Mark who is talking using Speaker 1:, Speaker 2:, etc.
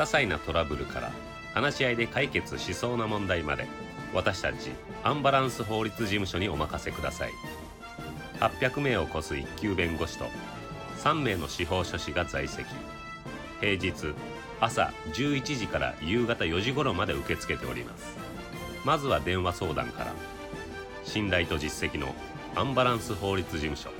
Speaker 1: 些細なトラブルから話し合いで解決しそうな問題まで私たちアンバランス法律事務所にお任せください。800名を超す1級弁護士と3名の司法書士が在籍。平日朝11時から夕方4時頃まで受け付けております。まずは電話相談から。信頼と実績のアンバランス法律事務所。